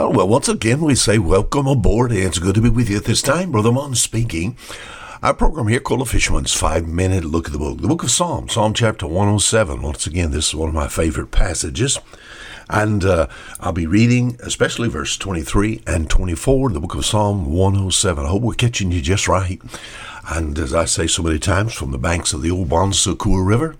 Oh, well, once again, we say welcome aboard. It's good to be with you at this time. Brother Mon speaking. Our program here called The Fisherman's Five Minute Look at the Book. The book of Psalms, Psalm chapter 107. Once again, this is one of my favorite passages. And uh, I'll be reading especially verse 23 and 24, the book of Psalm 107. I hope we're catching you just right. And as I say so many times, from the banks of the old Bon Secour River,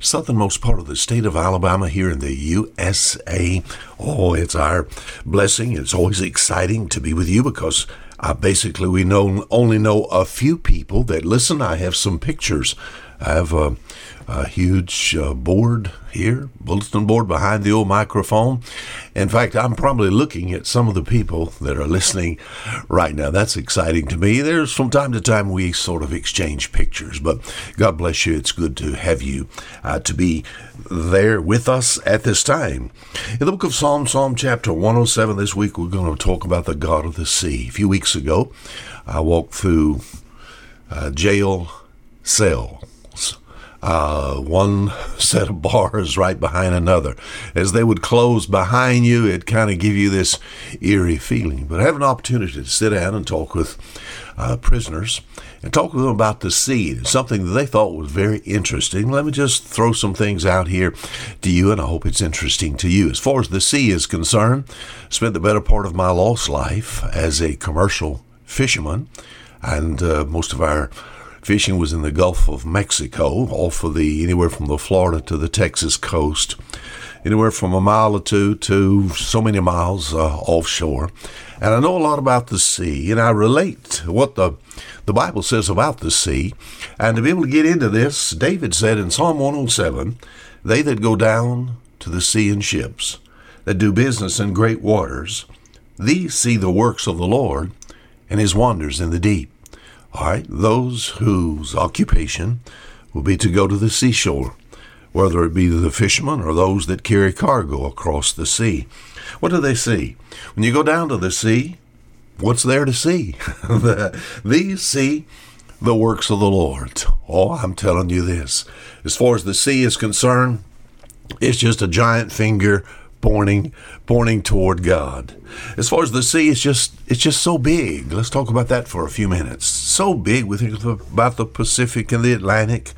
southernmost part of the state of Alabama here in the USA. Oh, it's our blessing. It's always exciting to be with you because uh, basically we know only know a few people that listen. I have some pictures. I have a, a huge uh, board here, bulletin board behind the old microphone. In fact, I'm probably looking at some of the people that are listening right now. That's exciting to me. There's from time to time we sort of exchange pictures, but God bless you. It's good to have you uh, to be there with us at this time. In the book of Psalm, Psalm chapter 107, this week we're going to talk about the God of the sea. A few weeks ago, I walked through uh, jail cell uh, one set of bars right behind another. As they would close behind you, it kind of give you this eerie feeling. But I have an opportunity to sit down and talk with uh, prisoners and talk with them about the sea, something that they thought was very interesting. Let me just throw some things out here to you, and I hope it's interesting to you. As far as the sea is concerned, spent the better part of my lost life as a commercial fisherman, and uh, most of our Fishing was in the Gulf of Mexico, off of the anywhere from the Florida to the Texas coast, anywhere from a mile or two to so many miles uh, offshore. And I know a lot about the sea, and I relate what the the Bible says about the sea. And to be able to get into this, David said in Psalm 107, "They that go down to the sea in ships, that do business in great waters, these see the works of the Lord and his wonders in the deep." All right, those whose occupation will be to go to the seashore, whether it be the fishermen or those that carry cargo across the sea. What do they see? When you go down to the sea, what's there to see? These see the works of the Lord. Oh, I'm telling you this. As far as the sea is concerned, it's just a giant finger pointing pointing toward God. As far as the sea, it's just it's just so big. Let's talk about that for a few minutes. So big. We think about the Pacific and the Atlantic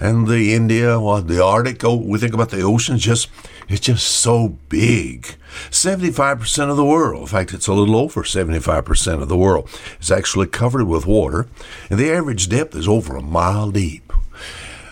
and the India, well, the Arctic. Oh, we think about the oceans. Just it's just so big. Seventy-five percent of the world. In fact, it's a little over seventy-five percent of the world is actually covered with water, and the average depth is over a mile deep.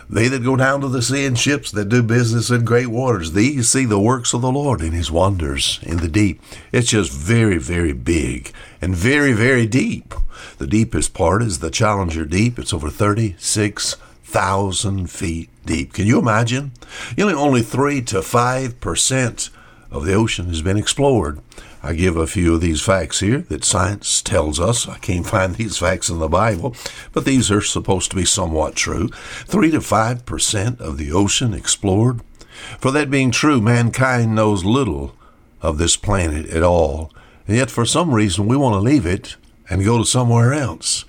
They that go down to the sea in ships that do business in great waters, these see the works of the Lord and his wonders in the deep. It's just very, very big and very, very deep. The deepest part is the Challenger Deep. It's over 36,000 feet deep. Can you imagine? You know, only 3 to 5% of the ocean has been explored. I give a few of these facts here that science tells us. I can't find these facts in the Bible, but these are supposed to be somewhat true. Three to five percent of the ocean explored. For that being true, mankind knows little of this planet at all, and yet for some reason we want to leave it and go to somewhere else.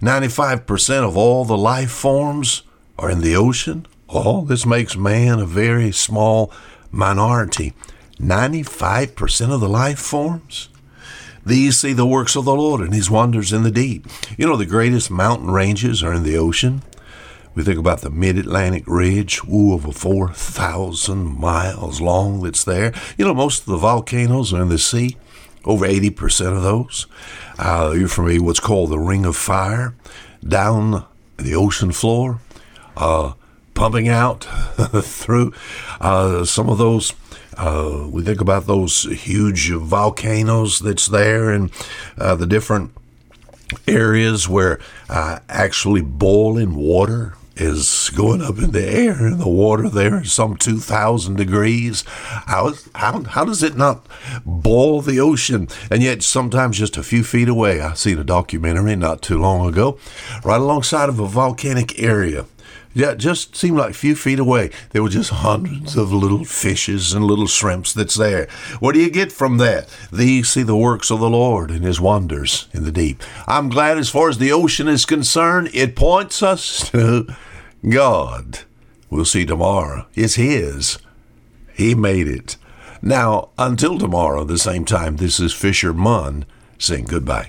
95% of all the life forms are in the ocean. All oh, this makes man a very small minority. 95% of the life forms? These see the works of the Lord and his wonders in the deep. You know, the greatest mountain ranges are in the ocean. We think about the mid Atlantic ridge, ooh, over 4,000 miles long that's there. You know, most of the volcanoes are in the sea, over 80% of those. Uh, you're familiar with what's called the Ring of Fire down the ocean floor, uh, pumping out through uh, some of those uh, we think about those huge volcanoes that's there and uh, the different areas where uh, actually boiling water is going up in the air and the water there is some 2,000 degrees. How, how, how does it not boil the ocean? And yet, sometimes just a few feet away, I seen a documentary not too long ago, right alongside of a volcanic area yeah, just seemed like a few feet away. There were just hundreds of little fishes and little shrimps that's there. What do you get from that? These see the works of the Lord and his wonders in the deep. I'm glad as far as the ocean is concerned, it points us to God. We'll see tomorrow. It's his. He made it. Now, until tomorrow, the same time, this is Fisher Munn saying goodbye.